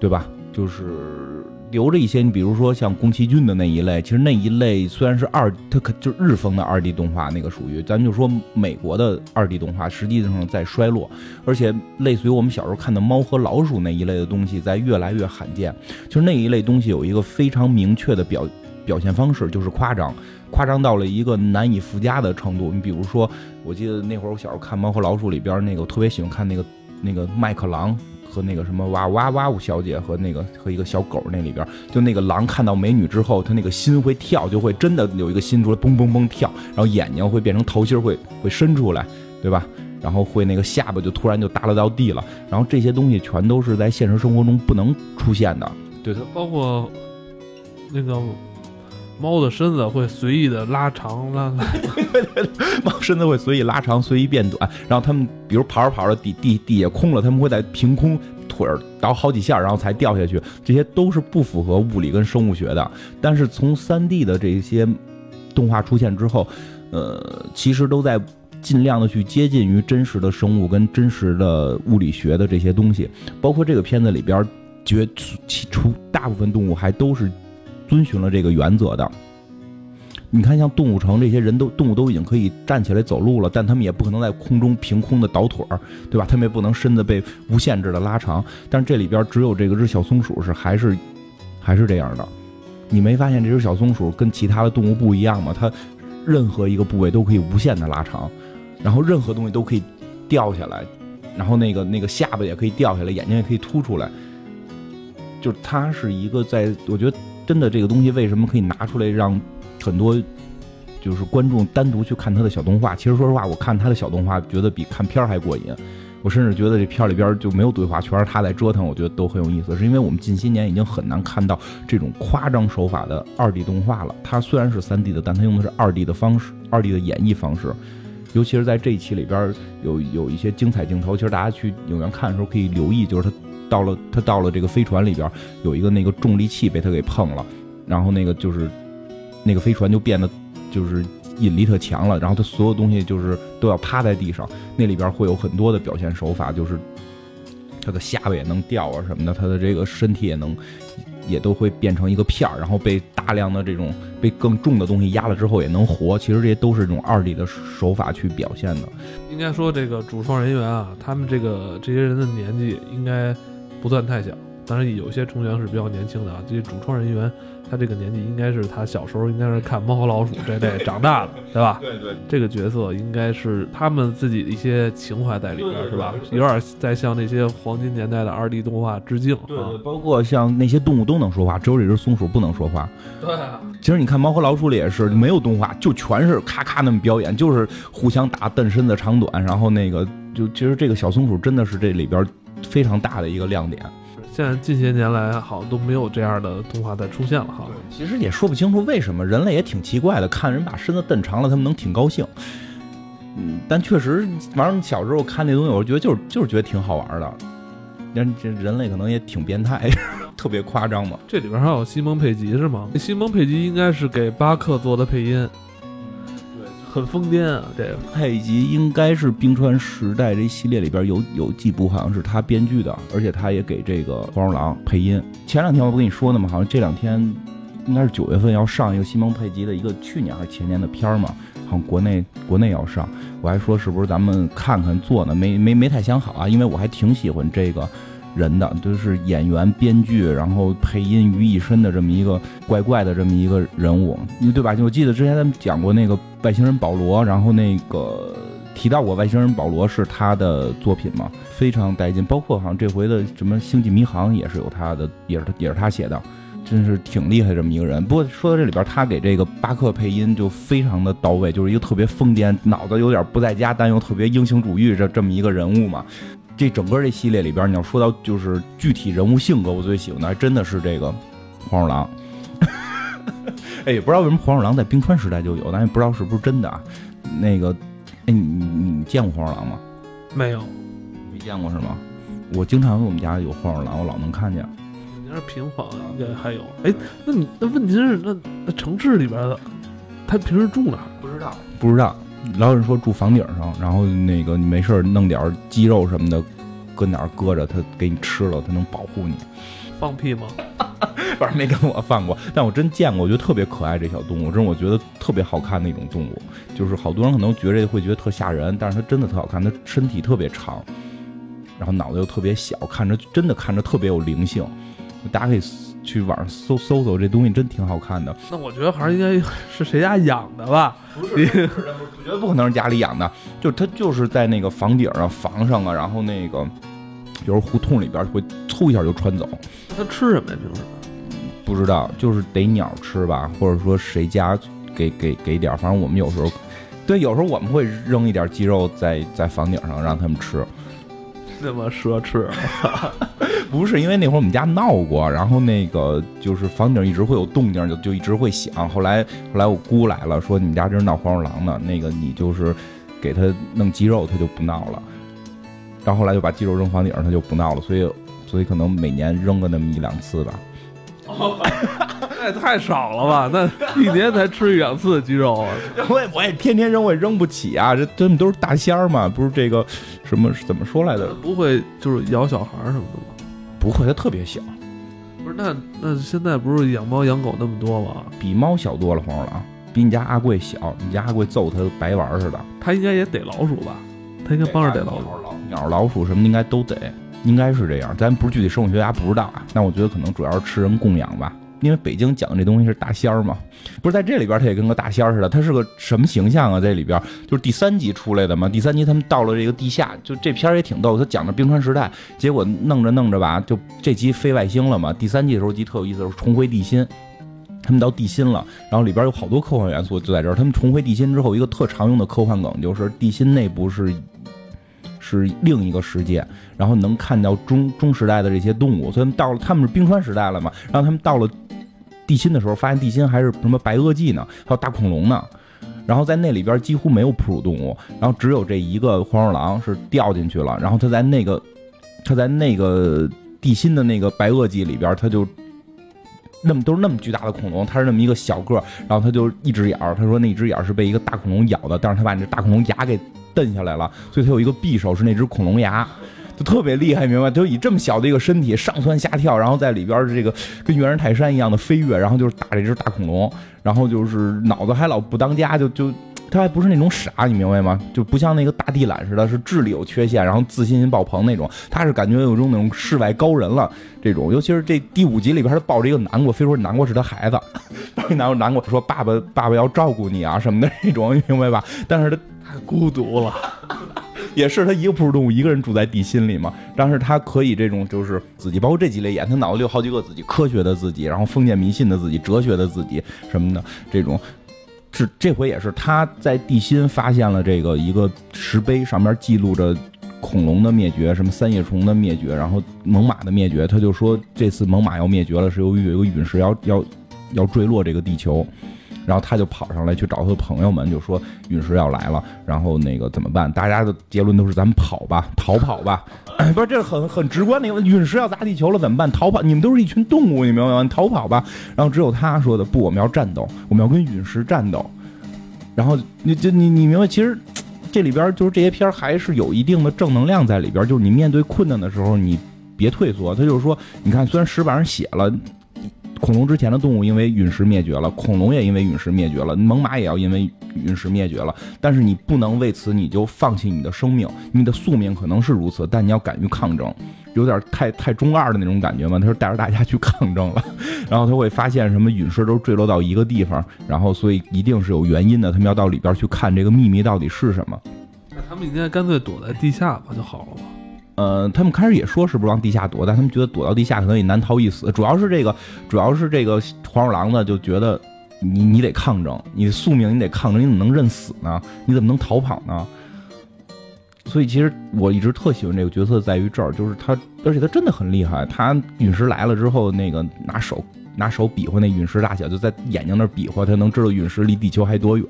C: 对吧？就是。留着一些，你比如说像宫崎骏的那一类，其实那一类虽然是二，它可就日风的二 D 动画，那个属于，咱就说美国的二 D 动画，实际上在衰落，而且类似于我们小时候看的猫和老鼠那一类的东西，在越来越罕见。就是那一类东西有一个非常明确的表表现方式，就是夸张，夸张到了一个难以附加的程度。你比如说，我记得那会儿我小时候看猫和老鼠里边那个，我特别喜欢看那个那个麦克狼。和那个什么哇哇哇呜小姐和那个和一个小狗那里边，就那个狼看到美女之后，它那个心会跳，就会真的有一个心出来，嘣嘣嘣跳，然后眼睛会变成桃心会会伸出来，对吧？然后会那个下巴就突然就耷拉到地了，然后这些东西全都是在现实生活中不能出现的。
B: 对，它包括那个。猫的身子会随意的拉长，拉拉。(laughs)
C: 猫身子会随意拉长，随意变短。然后它们，比如跑着跑着，地地地下空了，它们会在凭空腿儿倒好几下，然后才掉下去。这些都是不符合物理跟生物学的。但是从三 D 的这些动画出现之后，呃，其实都在尽量的去接近于真实的生物跟真实的物理学的这些东西。包括这个片子里边，绝其出 (smacks lips) 大部分动物还都是。遵循了这个原则的，你看，像动物城这些人都动物都已经可以站起来走路了，但他们也不可能在空中凭空的倒腿儿，对吧？他们也不能身子被无限制的拉长。但是这里边只有这个只小松鼠是还是还是这样的。你没发现这只小松鼠跟其他的动物不一样吗？它任何一个部位都可以无限的拉长，然后任何东西都可以掉下来，然后那个那个下巴也可以掉下来，眼睛也可以凸出来。就它是一个在，我觉得。真的，这个东西为什么可以拿出来让很多就是观众单独去看他的小动画？其实说实话，我看他的小动画，觉得比看片儿还过瘾。我甚至觉得这片儿里边就没有对话，全是他在折腾，我觉得都很有意思。是因为我们近些年已经很难看到这种夸张手法的二 D 动画了。它虽然是三 D 的，但它用的是二 D 的方式，二 D 的演绎方式。尤其是在这一期里边有有一些精彩镜头，其实大家去影院看的时候可以留意，就是它。到了，他到了这个飞船里边，有一个那个重力器被他给碰了，然后那个就是那个飞船就变得就是引力特强了，然后他所有东西就是都要趴在地上，那里边会有很多的表现手法，就是他的下巴也能掉啊什么的，他的这个身体也能也都会变成一个片儿，然后被大量的这种被更重的东西压了之后也能活，其实这些都是这种二 D 的手法去表现的。
B: 应该说这个主创人员啊，他们这个这些人的年纪应该。不算太小，当然有些成员是比较年轻的啊。这些主创人员，他这个年纪应该是他小时候应该是看《猫和老鼠》这类 (laughs) 长大的，对吧？
C: 对对。
B: 这个角色应该是他们自己的一些情怀在里边，是吧？有点在向那些黄金年代的二 D 动画致敬。
C: 对对，包括像那些动物都能说话，只有这只松鼠不能说话。
B: 对。
C: 其实你看《猫和老鼠》里也是没有动画，就全是咔咔那么表演，就是互相打，蹬身子长短，然后那个就其实这个小松鼠真的是这里边。非常大的一个亮点，
B: 现在近些年来好像都没有这样的动画再出现了哈。
C: 其实也说不清楚为什么，人类也挺奇怪的，看人把身子蹬长了，他们能挺高兴。嗯，但确实，反正小时候看那东西，我觉得就是就是觉得挺好玩的。人这人类可能也挺变态，(laughs) 特别夸张嘛。
B: 这里边还有西蒙佩吉是吗？西蒙佩吉应该是给巴克做的配音。很疯癫啊！这个
C: 佩吉应该是冰川时代这系列里边有有几部好像是他编剧的，而且他也给这个黄鼠狼配音。前两天我不跟你说呢吗？好像这两天应该是九月份要上一个西蒙佩吉的一个去年还是前年的片儿嘛，好像国内国内要上。我还说是不是咱们看看做呢？没没没太想好啊，因为我还挺喜欢这个。人的都是演员、编剧，然后配音于一身的这么一个怪怪的这么一个人物，对吧？就我记得之前咱们讲过那个外星人保罗，然后那个提到过外星人保罗是他的作品嘛，非常带劲。包括好像这回的什么星际迷航也是有他的，也是也是他写的，真是挺厉害这么一个人。不过说到这里边，他给这个巴克配音就非常的到位，就是一个特别疯癫、脑子有点不在家，但又特别英雄主义这这么一个人物嘛。这整个这系列里边，你要说到就是具体人物性格，我最喜欢的还真的是这个黄鼠狼。(laughs) 哎，不知道为什么黄鼠狼在冰川时代就有，但也不知道是不是真的啊。那个，哎，你你你见过黄鼠狼吗？
B: 没有，
C: 没见过是吗？我经常我们家有黄鼠狼，我老能看见。
B: 你那是平房应该还有。哎，那你那问题是那那城市里边的，他平时住哪？
C: 不知道，不知道。老有人说住房顶上，然后那个你没事弄点鸡肉什么的，搁哪儿搁着，它给你吃了，它能保护你。
B: 放屁吗？(laughs)
C: 反正没跟我放过，但我真见过，我觉得特别可爱这小动物，真我觉得特别好看的一种动物。就是好多人可能觉着会觉得特吓人，但是它真的特好看，它身体特别长，然后脑袋又特别小，看着真的看着特别有灵性。大家可以。去网上搜搜搜，这东西真挺好看的。
B: 那我觉得还是应该是谁家养的吧？
C: 不是，我觉得不可能是家里养的，就它就是在那个房顶啊、房上啊，然后那个有时候胡同里边会嗖一下就穿走。
B: 它吃什么呀？平时
C: 不知道，就是逮鸟吃吧，或者说谁家给给给点，反正我们有时候对，有时候我们会扔一点鸡肉在在房顶上让他们吃。
B: 那么奢侈。
C: 不是因为那会儿我们家闹过，然后那个就是房顶一直会有动静，就就一直会响。后来后来我姑来了，说你们家这是闹黄鼠狼呢，那个你就是给他弄鸡肉，他就不闹了。然后后来就把鸡肉扔房顶上，他就不闹了。所以所以可能每年扔个那么一两次吧。
B: 那也太少了吧？那一年才吃一两次鸡肉啊！(laughs)
C: 我也我也天天扔，我也扔不起啊！这他们都是大仙儿嘛，不是这个什么怎么说来的？
B: 不会就是咬小孩什么的吗？
C: 不会，它特别小。
B: 不是，那那现在不是养猫养狗那么多吗？
C: 比猫小多了，黄鼠狼比你家阿贵小。你家阿贵揍它白玩似的。
B: 它应该也逮老鼠吧？它应该帮着逮老鼠、
C: 鸟、老鼠什么，应该都逮，应该是这样。咱不是具体生物学家，不知道啊。那我觉得可能主要是吃人供养吧。因为北京讲这东西是大仙儿嘛，不是在这里边，他也跟个大仙儿似的。他是个什么形象啊？这里边就是第三集出来的嘛。第三集他们到了这个地下，就这片儿也挺逗。他讲的冰川时代，结果弄着弄着吧，就这集飞外星了嘛。第三集的时候集特有意思，是重回地心，他们到地心了，然后里边有好多科幻元素就在这儿。他们重回地心之后，一个特常用的科幻梗就是地心内部是。是另一个世界，然后能看到中中时代的这些动物，所以到了他们是冰川时代了嘛，然后他们到了地心的时候，发现地心还是什么白垩纪呢，还有大恐龙呢，然后在那里边几乎没有哺乳动物，然后只有这一个黄鼠狼是掉进去了，然后他在那个他在那个地心的那个白垩纪里边，他就那么都是那么巨大的恐龙，他是那么一个小个，然后他就一只眼儿，他说那只眼儿是被一个大恐龙咬的，但是他把那大恐龙牙给。蹬下来了，所以他有一个匕首，是那只恐龙牙，特别厉害，明白？就以这么小的一个身体上蹿下跳，然后在里边这个跟猿人泰山一样的飞跃，然后就是打这只大恐龙，然后就是脑子还老不当家，就就他还不是那种傻，你明白吗？就不像那个大地懒似的，是智力有缺陷，然后自信心爆棚那种，他是感觉有种那种世外高人了，这种，尤其是这第五集里边，他抱着一个南瓜，非说南瓜是他孩子，抱一南瓜，南瓜说爸爸爸爸要照顾你啊什么的那种，你明白吧？但是他。
B: 太孤独了，
C: 也是他一个哺乳动物，一个人住在地心里嘛。但是他可以这种就是自己，包括这几类演，他脑子里有好几个自己，科学的自己，然后封建迷信的自己，哲学的自己什么的。这种是这回也是他在地心发现了这个一个石碑，上面记录着恐龙的灭绝，什么三叶虫的灭绝，然后猛犸的灭绝。他就说这次猛犸要灭绝了，是由于有一个陨石要要要坠落这个地球。然后他就跑上来去找他的朋友们，就说陨石要来了，然后那个怎么办？大家的结论都是咱们跑吧，(laughs) 逃跑吧。不是，这是很很直观的一个陨石要砸地球了，怎么办？逃跑！你们都是一群动物，你明白吗？逃跑吧。然后只有他说的不，我们要战斗，我们要跟陨石战斗。然后你就你你明白，其实这里边就是这些片儿还是有一定的正能量在里边，就是你面对困难的时候，你别退缩。他就是说，你看，虽然石板上写了。恐龙之前的动物因为陨石灭绝了，恐龙也因为陨石灭绝了，猛犸也要因为陨石灭绝了。但是你不能为此你就放弃你的生命，你的宿命可能是如此，但你要敢于抗争。有点太太中二的那种感觉嘛。他说带着大家去抗争了，(laughs) 然后他会发现什么陨石都坠落到一个地方，然后所以一定是有原因的。他们要到里边去看这个秘密到底是什么。
B: 那他们应该干脆躲在地下吧就好了吧。
C: 呃，他们开始也说是不是往地下躲，但他们觉得躲到地下可能也难逃一死。主要是这个，主要是这个黄鼠狼呢，就觉得你你得抗争，你宿命你得抗争，你怎么能认死呢？你怎么能逃跑呢？所以其实我一直特喜欢这个角色，在于这儿，就是他，而且他真的很厉害。他陨石来了之后，那个拿手拿手比划那陨石大小，就在眼睛那比划，他能知道陨石离地球还多远。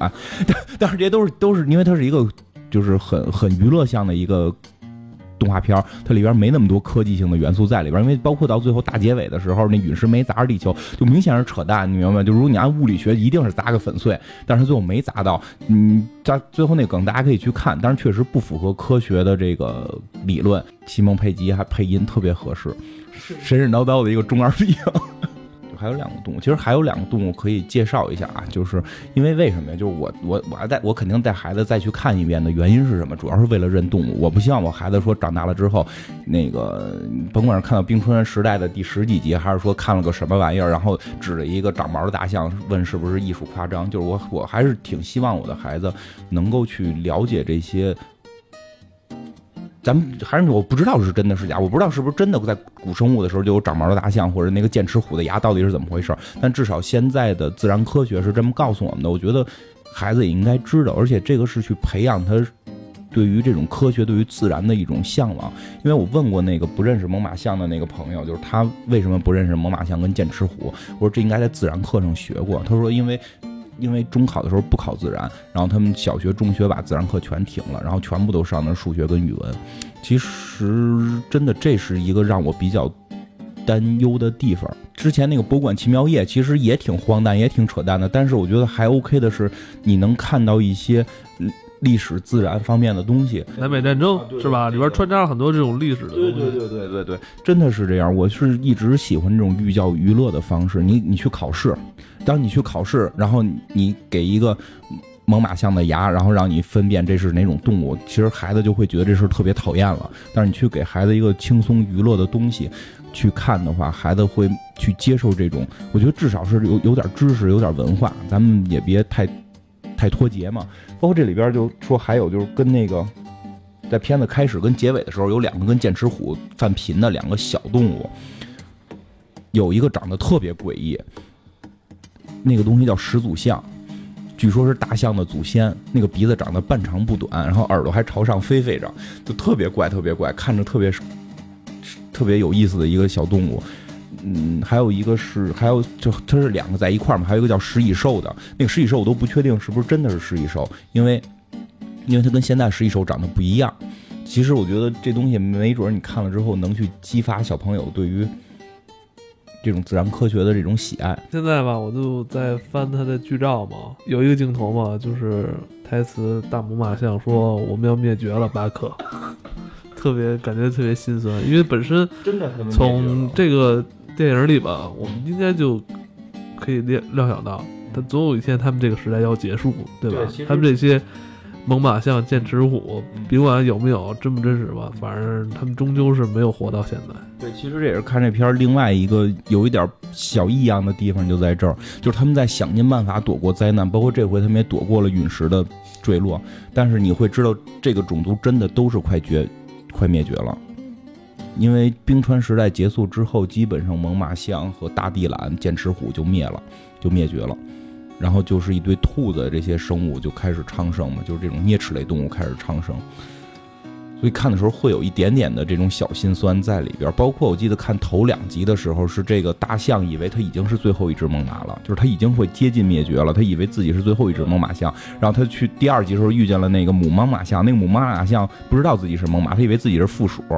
C: 但但是这些都是都是因为他是一个就是很很娱乐向的一个。动画片它里边没那么多科技性的元素在里边，因为包括到最后大结尾的时候，那陨石没砸着地球，就明显是扯淡，你明白吗？就如果你按物理学，一定是砸个粉碎，但是最后没砸到。嗯，在最后那梗大家可以去看，但是确实不符合科学的这个理论。西蒙佩吉还配音特别合适，神神叨叨的一个中二病。还有两个动物，其实还有两个动物可以介绍一下啊，就是因为为什么呀？就是我我我还带我肯定带孩子再去看一遍的原因是什么？主要是为了认动物。我不希望我孩子说长大了之后，那个甭管是看到冰川时代的第十几集，还是说看了个什么玩意儿，然后指着一个长毛的大象问是不是艺术夸张？就是我我还是挺希望我的孩子能够去了解这些。咱们还是我不知道是真的是假，我不知道是不是真的在古生物的时候就有长毛的大象或者那个剑齿虎的牙到底是怎么回事？但至少现在的自然科学是这么告诉我们的。我觉得孩子也应该知道，而且这个是去培养他对于这种科学、对于自然的一种向往。因为我问过那个不认识猛犸象的那个朋友，就是他为什么不认识猛犸象跟剑齿虎？我说这应该在自然课上学过。他说因为。因为中考的时候不考自然，然后他们小学、中学把自然课全停了，然后全部都上的数学跟语文。其实真的这是一个让我比较担忧的地方。之前那个博物馆奇妙夜其实也挺荒诞，也挺扯淡的，但是我觉得还 OK 的是，你能看到一些历史、自然方面的东西。
B: 南北战争是吧？里边穿插了很多这种历史的。
C: 对对对对对对，真的是这样。我是一直喜欢这种寓教于乐的方式。你你去考试。当你去考试，然后你给一个猛犸象的牙，然后让你分辨这是哪种动物，其实孩子就会觉得这事特别讨厌了。但是你去给孩子一个轻松娱乐的东西去看的话，孩子会去接受这种。我觉得至少是有有点知识，有点文化，咱们也别太太脱节嘛。包括这里边就说还有就是跟那个在片子开始跟结尾的时候，有两个跟剑齿虎犯贫的两个小动物，有一个长得特别诡异。那个东西叫始祖象，据说是大象的祖先。那个鼻子长得半长不短，然后耳朵还朝上飞飞着，就特别怪，特别怪，看着特别特别有意思的一个小动物。嗯，还有一个是，还有就它是两个在一块儿嘛，还有一个叫食蚁兽的。那个食蚁兽我都不确定是不是真的是食蚁兽，因为因为它跟现在食蚁兽长得不一样。其实我觉得这东西没准你看了之后能去激发小朋友对于。这种自然科学的这种喜爱，
B: 现在吧，我就在翻他的剧照嘛，有一个镜头嘛，就是台词大母马象说我们要灭绝了，巴克，(laughs) 特别感觉特别心酸，因为本身
C: 真的
B: 从这个电影里吧，我们应该就可以料料想到，他总有一天他们这个时代要结束，对吧？他们这些。猛犸象、剑齿虎，别管有没有真不真实吧，反正他们终究是没有活到现在。
C: 对，其实这也是看这片儿另外一个有一点小异样的地方，就在这儿，就是他们在想尽办法躲过灾难，包括这回他们也躲过了陨石的坠落。但是你会知道，这个种族真的都是快绝、快灭绝了，因为冰川时代结束之后，基本上猛犸象和大地懒、剑齿虎就灭了，就灭绝了。然后就是一堆兔子，这些生物就开始昌盛嘛，就是这种啮齿类动物开始昌盛，所以看的时候会有一点点的这种小心酸在里边。包括我记得看头两集的时候，是这个大象以为它已经是最后一只猛犸了，就是它已经会接近灭绝了，它以为自己是最后一只猛犸象。然后它去第二集的时候遇见了那个母猛犸象，那个母猛犸象不知道自己是猛犸，它以为自己是附属。(laughs)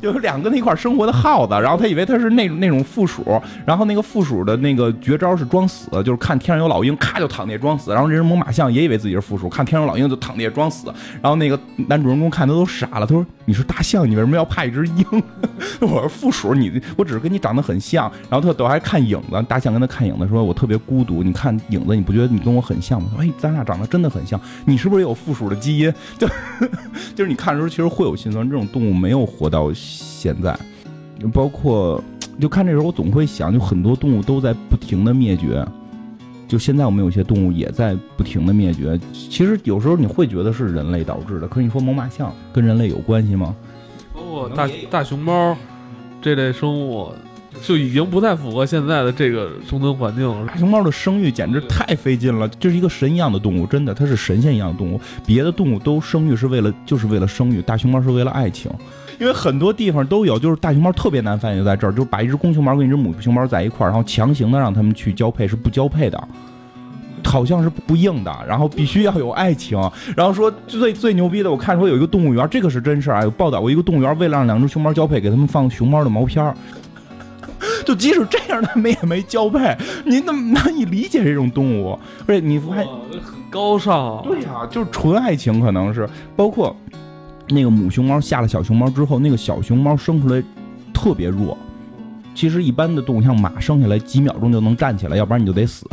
C: 就有两个那块生活的耗子，然后他以为他是那那种负鼠，然后那个负鼠的那个绝招是装死，就是看天上有老鹰，咔就躺地装死，然后这只猛犸象也以为自己是负鼠，看天上老鹰就躺地装死，然后那个男主人公看他都傻了，他说你是大象，你为什么要怕一只鹰？我是负鼠，你我只是跟你长得很像，然后他都还看影子，大象跟他看影子，说我特别孤独，你看影子，你不觉得你跟我很像吗？说哎，咱俩长得真的很像，你是不是有负鼠的基因？就 (laughs) 就是你看的时候，其实会有心酸，这种动物没有活到现在，包括就看这时候，我总会想，就很多动物都在不停的灭绝，就现在我们有些动物也在不停的灭绝。其实有时候你会觉得是人类导致的，可是你说猛犸象跟人类有关系吗？
B: 包括大大熊猫这类生物。就已经不太符合现在的这个生存环境了。
C: 大熊猫的生育简直太费劲了，这是一个神一样的动物，真的，它是神仙一样的动物。别的动物都生育是为了，就是为了生育，大熊猫是为了爱情。因为很多地方都有，就是大熊猫特别难繁衍，就在这儿，就是把一只公熊猫跟一只母熊猫在一块儿，然后强行的让他们去交配，是不交配的，好像是不应的，然后必须要有爱情。然后说最最牛逼的，我看说有一个动物园，这个是真事儿啊，有报道过一个动物园为了让两只熊猫交配，给他们放熊猫的毛片儿。就即使这样，他们也没交配，您怎么难以理解这种动物？而且你还
B: 很高尚，
C: 对呀，就是纯爱情，可能是包括那个母熊猫下了小熊猫之后，那个小熊猫生出来特别弱。其实一般的动物像马生下来几秒钟就能站起来，要不然你就得死。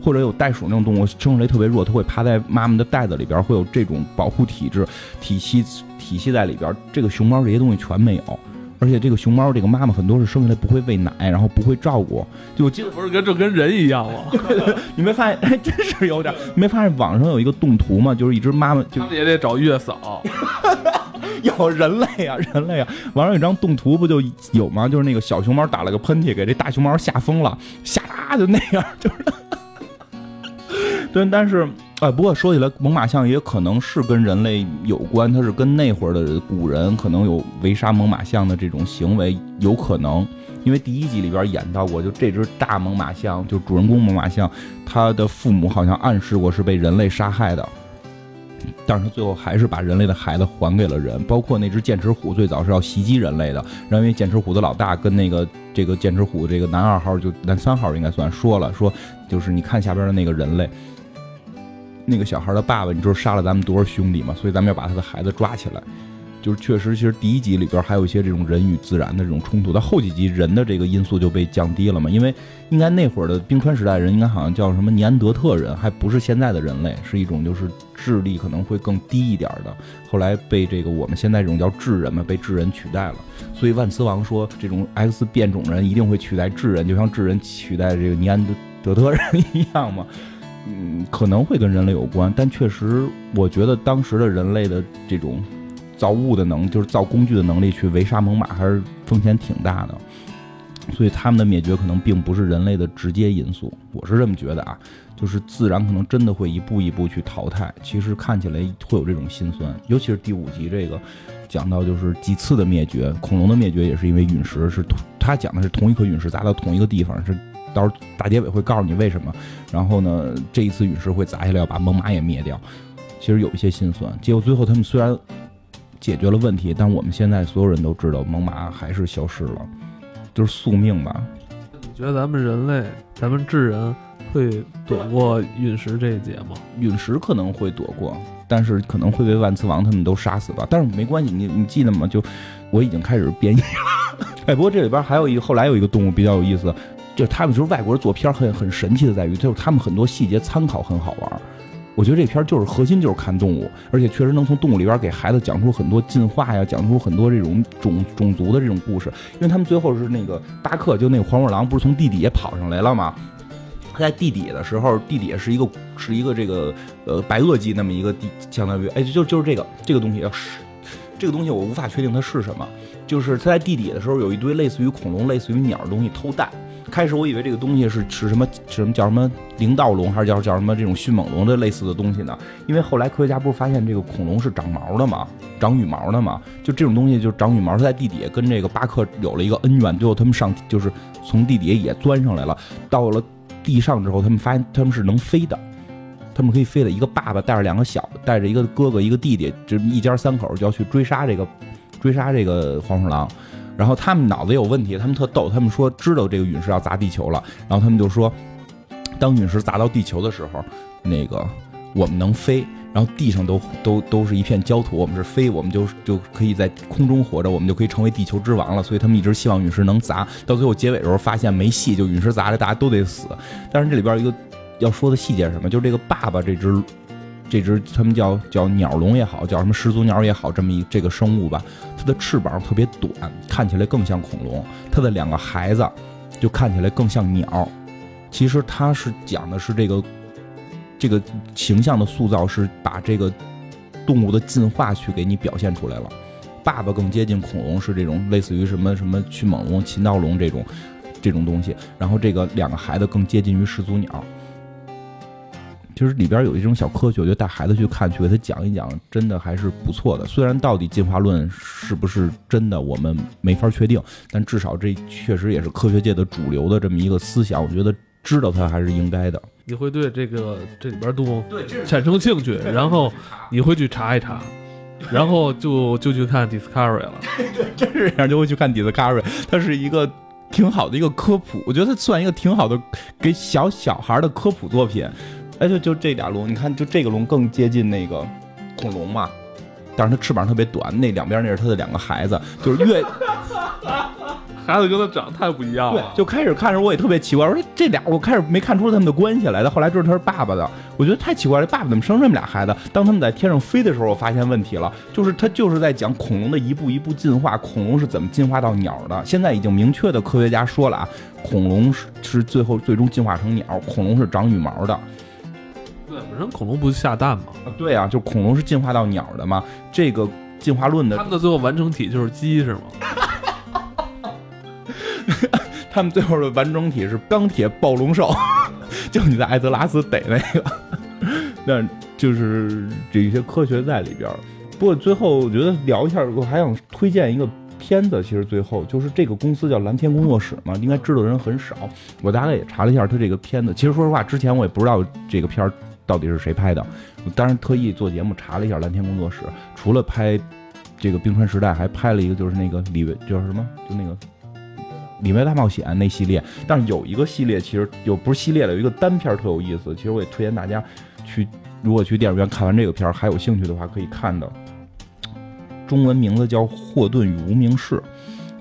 C: 或者有袋鼠那种动物生出来特别弱，它会趴在妈妈的袋子里边，会有这种保护体质体系体系在里边。这个熊猫这些东西全没有。而且这个熊猫，这个妈妈很多是生下来不会喂奶，然后不会照顾。就我记得
B: 不是跟这跟人一样吗？(laughs)
C: 你没发现？哎，真是有点。没发现网上有一个动图吗？就是一只妈妈，
B: 他们也得找月嫂。(laughs) (laughs)
C: 有人类啊，人类啊！网上有张动图不就有吗？就是那个小熊猫打了个喷嚏，给这大熊猫吓疯了，吓啦就那样，就是。(laughs) 对，但是。啊，不过说起来，猛犸象也可能是跟人类有关，它是跟那会儿的古人可能有围杀猛犸象的这种行为，有可能。因为第一集里边演到过，就这只大猛犸象，就主人公猛犸象，它的父母好像暗示过是被人类杀害的，但是他最后还是把人类的孩子还给了人。包括那只剑齿虎，最早是要袭击人类的，然后因为剑齿虎的老大跟那个这个剑齿虎这个男二号就男三号应该算说了，说就是你看下边的那个人类。那个小孩的爸爸，你知道杀了咱们多少兄弟吗？所以咱们要把他的孩子抓起来。就是确实，其实第一集里边还有一些这种人与自然的这种冲突，到后几集人的这个因素就被降低了嘛。因为应该那会儿的冰川时代人，应该好像叫什么尼安德特人，还不是现在的人类，是一种就是智力可能会更低一点的。后来被这个我们现在这种叫智人嘛，被智人取代了。所以万磁王说，这种 X 变种人一定会取代智人，就像智人取代这个尼安德特人一样嘛。嗯，可能会跟人类有关，但确实，我觉得当时的人类的这种造物的能，就是造工具的能力，去围杀猛犸还是风险挺大的。所以他们的灭绝可能并不是人类的直接因素，我是这么觉得啊。就是自然可能真的会一步一步去淘汰。其实看起来会有这种心酸，尤其是第五集这个讲到就是几次的灭绝，恐龙的灭绝也是因为陨石，是他讲的是同一颗陨石砸到同一个地方是。到时候大结尾会告诉你为什么，然后呢，这一次陨石会砸下来，要把猛犸也灭掉。其实有一些心酸。结果最后他们虽然解决了问题，但我们现在所有人都知道，猛犸还是消失了，就是宿命吧。
B: 你觉得咱们人类，咱们智人会躲过陨石这一劫吗？
C: 陨石可能会躲过，但是可能会被万磁王他们都杀死吧。但是没关系，你你记得吗？就我已经开始变异了。(laughs) 哎，不过这里边还有一个，后来有一个动物比较有意思。就他们就是外国人做片很很神奇的在于，就是他们很多细节参考很好玩我觉得这片就是核心就是看动物，而且确实能从动物里边给孩子讲出很多进化呀，讲出很多这种种种族的这种故事。因为他们最后是那个巴克，就那个黄鼠狼，不是从地底下跑上来了吗？他在地底的时候，地底下是一个是一个这个呃白垩纪那么一个地，相当于哎就就是这个这个东西要是这个东西我无法确定它是什么，就是他在地底的时候有一堆类似于恐龙、类似于鸟的东西偷蛋。开始我以为这个东西是是什么什么叫什么灵盗龙，还是叫叫什么这种迅猛龙的类似的东西呢？因为后来科学家不是发现这个恐龙是长毛的嘛，长羽毛的嘛，就这种东西就长羽毛，它在地底下跟这个巴克有了一个恩怨，最后他们上就是从地底下也钻上来了，到了地上之后，他们发现他们是能飞的，他们可以飞的。一个爸爸带着两个小，带着一个哥哥一个弟弟，这一家三口就要去追杀这个追杀这个黄鼠狼。然后他们脑子有问题，他们特逗，他们说知道这个陨石要砸地球了，然后他们就说，当陨石砸到地球的时候，那个我们能飞，然后地上都都都是一片焦土，我们是飞，我们就就可以在空中活着，我们就可以成为地球之王了。所以他们一直希望陨石能砸，到最后结尾的时候发现没戏，就陨石砸了，大家都得死。但是这里边一个要说的细节是什么？就是这个爸爸这只。这只他们叫叫鸟龙也好，叫什么始祖鸟也好，这么一这个生物吧，它的翅膀特别短，看起来更像恐龙。它的两个孩子就看起来更像鸟。其实它是讲的是这个这个形象的塑造，是把这个动物的进化去给你表现出来了。爸爸更接近恐龙，是这种类似于什么什么迅猛龙、禽盗龙这种这种东西。然后这个两个孩子更接近于始祖鸟。其实里边有一种小科学，我觉得带孩子去看，去给他讲一讲，真的还是不错的。虽然到底进化论是不是真的，我们没法确定，但至少这确实也是科学界的主流的这么一个思想。我觉得知道它还是应该的。
B: 你会对这个这里边动物产生兴趣，然后你会去查一查，然后就就去看 Discovery 了。(laughs)
C: 对，真是这样，就会去看 Discovery。它是一个挺好的一个科普，我觉得它算一个挺好的给小小孩的科普作品。哎，就就这俩龙，你看，就这个龙更接近那个恐龙嘛，但是它翅膀特别短，那两边那是它的两个孩子，就是越 (laughs)
B: 孩子跟它长得太不一样
C: 了。就开始看着我也特别奇怪，我说这俩我开始没看出他们的关系来的，后来知道他是爸爸的，我觉得太奇怪了，爸爸怎么生这么俩孩子？当他们在天上飞的时候，我发现问题了，就是他就是在讲恐龙的一步一步进化，恐龙是怎么进化到鸟的。现在已经明确的科学家说了啊，恐龙是是最后最终进化成鸟，恐龙是长羽毛的。
B: 本身恐龙不是下蛋吗？
C: 啊，对啊，就恐龙是进化到鸟的嘛。这个进化论的，
B: 他们的最后完成体就是鸡是吗？(laughs)
C: 他们最后的完整体是钢铁暴龙兽，(laughs) 就你在艾泽拉斯逮那个。(laughs) 那就是这一些科学在里边。不过最后我觉得聊一下，我还想推荐一个片子。其实最后就是这个公司叫蓝天工作室嘛，应该知道的人很少。我大概也查了一下他这个片子。其实说实话，之前我也不知道这个片儿。到底是谁拍的？我当然特意做节目查了一下蓝天工作室，除了拍这个《冰川时代》，还拍了一个就是那个里维，就是什么，就那个《里维大冒险》那系列。但是有一个系列其实有不是系列的，有一个单片特有意思。其实我也推荐大家去，如果去电影院看完这个片儿还有兴趣的话，可以看的。中文名字叫《霍顿与无名氏》，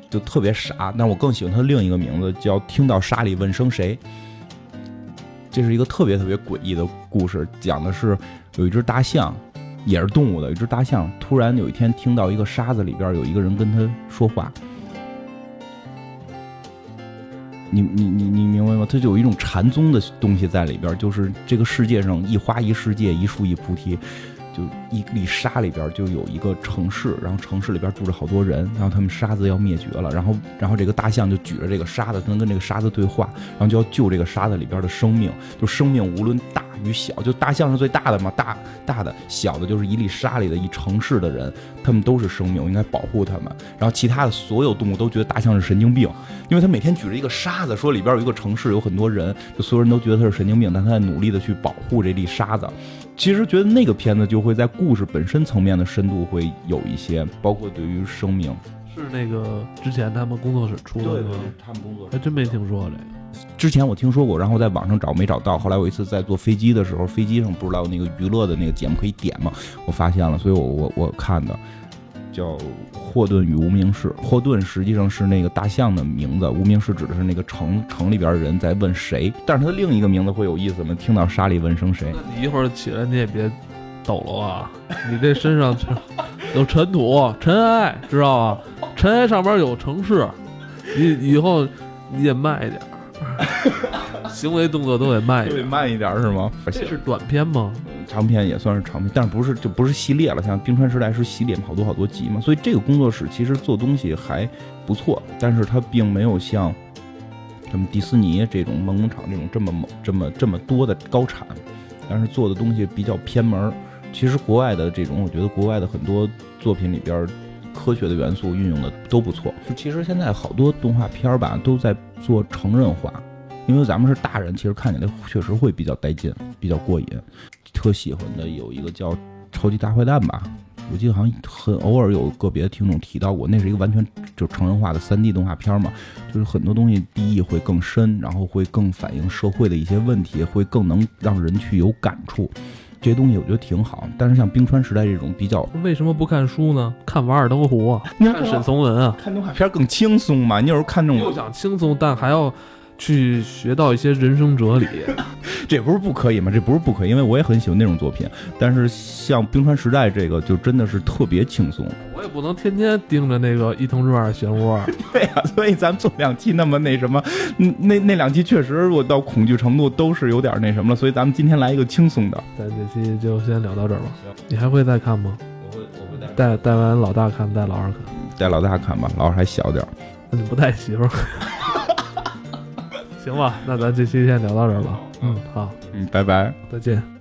C: 就特别傻。但我更喜欢它另一个名字叫《听到沙里问声谁》。这是一个特别特别诡异的故事，讲的是有一只大象，也是动物的。一只大象突然有一天听到一个沙子里边有一个人跟他说话。你你你你明白吗？它就有一种禅宗的东西在里边，就是这个世界上一花一世界，一树一菩提。就一粒沙里边就有一个城市，然后城市里边住着好多人，然后他们沙子要灭绝了，然后然后这个大象就举着这个沙子，能跟这个沙子对话，然后就要救这个沙子里边的生命，就生命无论大与小，就大象是最大的嘛，大大的小的就是一粒沙里的一城市的人，他们都是生命，应该保护他们。然后其他的所有动物都觉得大象是神经病，因为他每天举着一个沙子，说里边有一个城市，有很多人，就所有人都觉得他是神经病，但他在努力的去保护这粒沙子。其实觉得那个片子就会在故事本身层面的深度会有一些，包括对于生命，
B: 是那个之前他们工作室出的，
C: 对对，他们工作室
B: 还真没听说过这个。
C: 之前我听说过，然后在网上找没找到，后来我一次在坐飞机的时候，飞机上不知道那个娱乐的那个节目可以点吗？我发现了，所以我我我看的。叫霍顿与无名氏。霍顿实际上是那个大象的名字，无名氏指的是那个城城里边的人在问谁。但是他另一个名字会有意思吗？听到沙里问声谁？
B: 你一会儿起来你也别抖了啊！(laughs) 你这身上有尘土、尘埃，知道吧？尘埃上边有城市，你以后你得慢一点，(laughs) 行为动作都得慢一点，
C: 慢一点是吗？
B: 这是短片吗？
C: 长片也算是长片，但是不是就不是系列了？像《冰川时代》是系列，好多好多集嘛。所以这个工作室其实做东西还不错，但是它并没有像什么迪士尼这种梦工厂这种这么猛、这么这么多的高产，但是做的东西比较偏门。其实国外的这种，我觉得国外的很多作品里边，科学的元素运用的都不错。其实现在好多动画片吧都在做成人化，因为咱们是大人，其实看起来确实会比较带劲，比较过瘾。特喜欢的有一个叫《超级大坏蛋》吧，我记得好像很偶尔有个别的听众提到过，那是一个完全就成人化的三 D 动画片嘛，就是很多东西第一会更深，然后会更反映社会的一些问题，会更能让人去有感触。这些东西我觉得挺好，但是像冰川时代这种比较，
B: 为什么不看书呢？看《瓦尔登湖》啊，看沈从文啊，
C: 看动画片更轻松嘛。你有时候看这种
B: 又想轻松，但还要去学到一些人生哲理，(laughs)
C: 这不是不可以吗？这不是不可以，因为我也很喜欢那种作品。但是像冰川时代这个，就真的是特别轻松。
B: 我也不能天天盯着那个伊藤润二漩涡。(laughs)
C: 对呀，所以咱们做两期那么那什么，那那两期确实我到恐惧程度都是有点那什么了。所以咱们今天来一个轻松的。
B: 咱这期就先聊到这儿吧。你还会再看吗？
C: 我会，我会
B: 带带完老大看，带老二看。
C: 带老大看吧，老二还小点儿。
B: 那你不带媳妇儿？行吧，那咱这期先聊到这儿吧。嗯，好，
C: 嗯，拜拜，
B: 再见。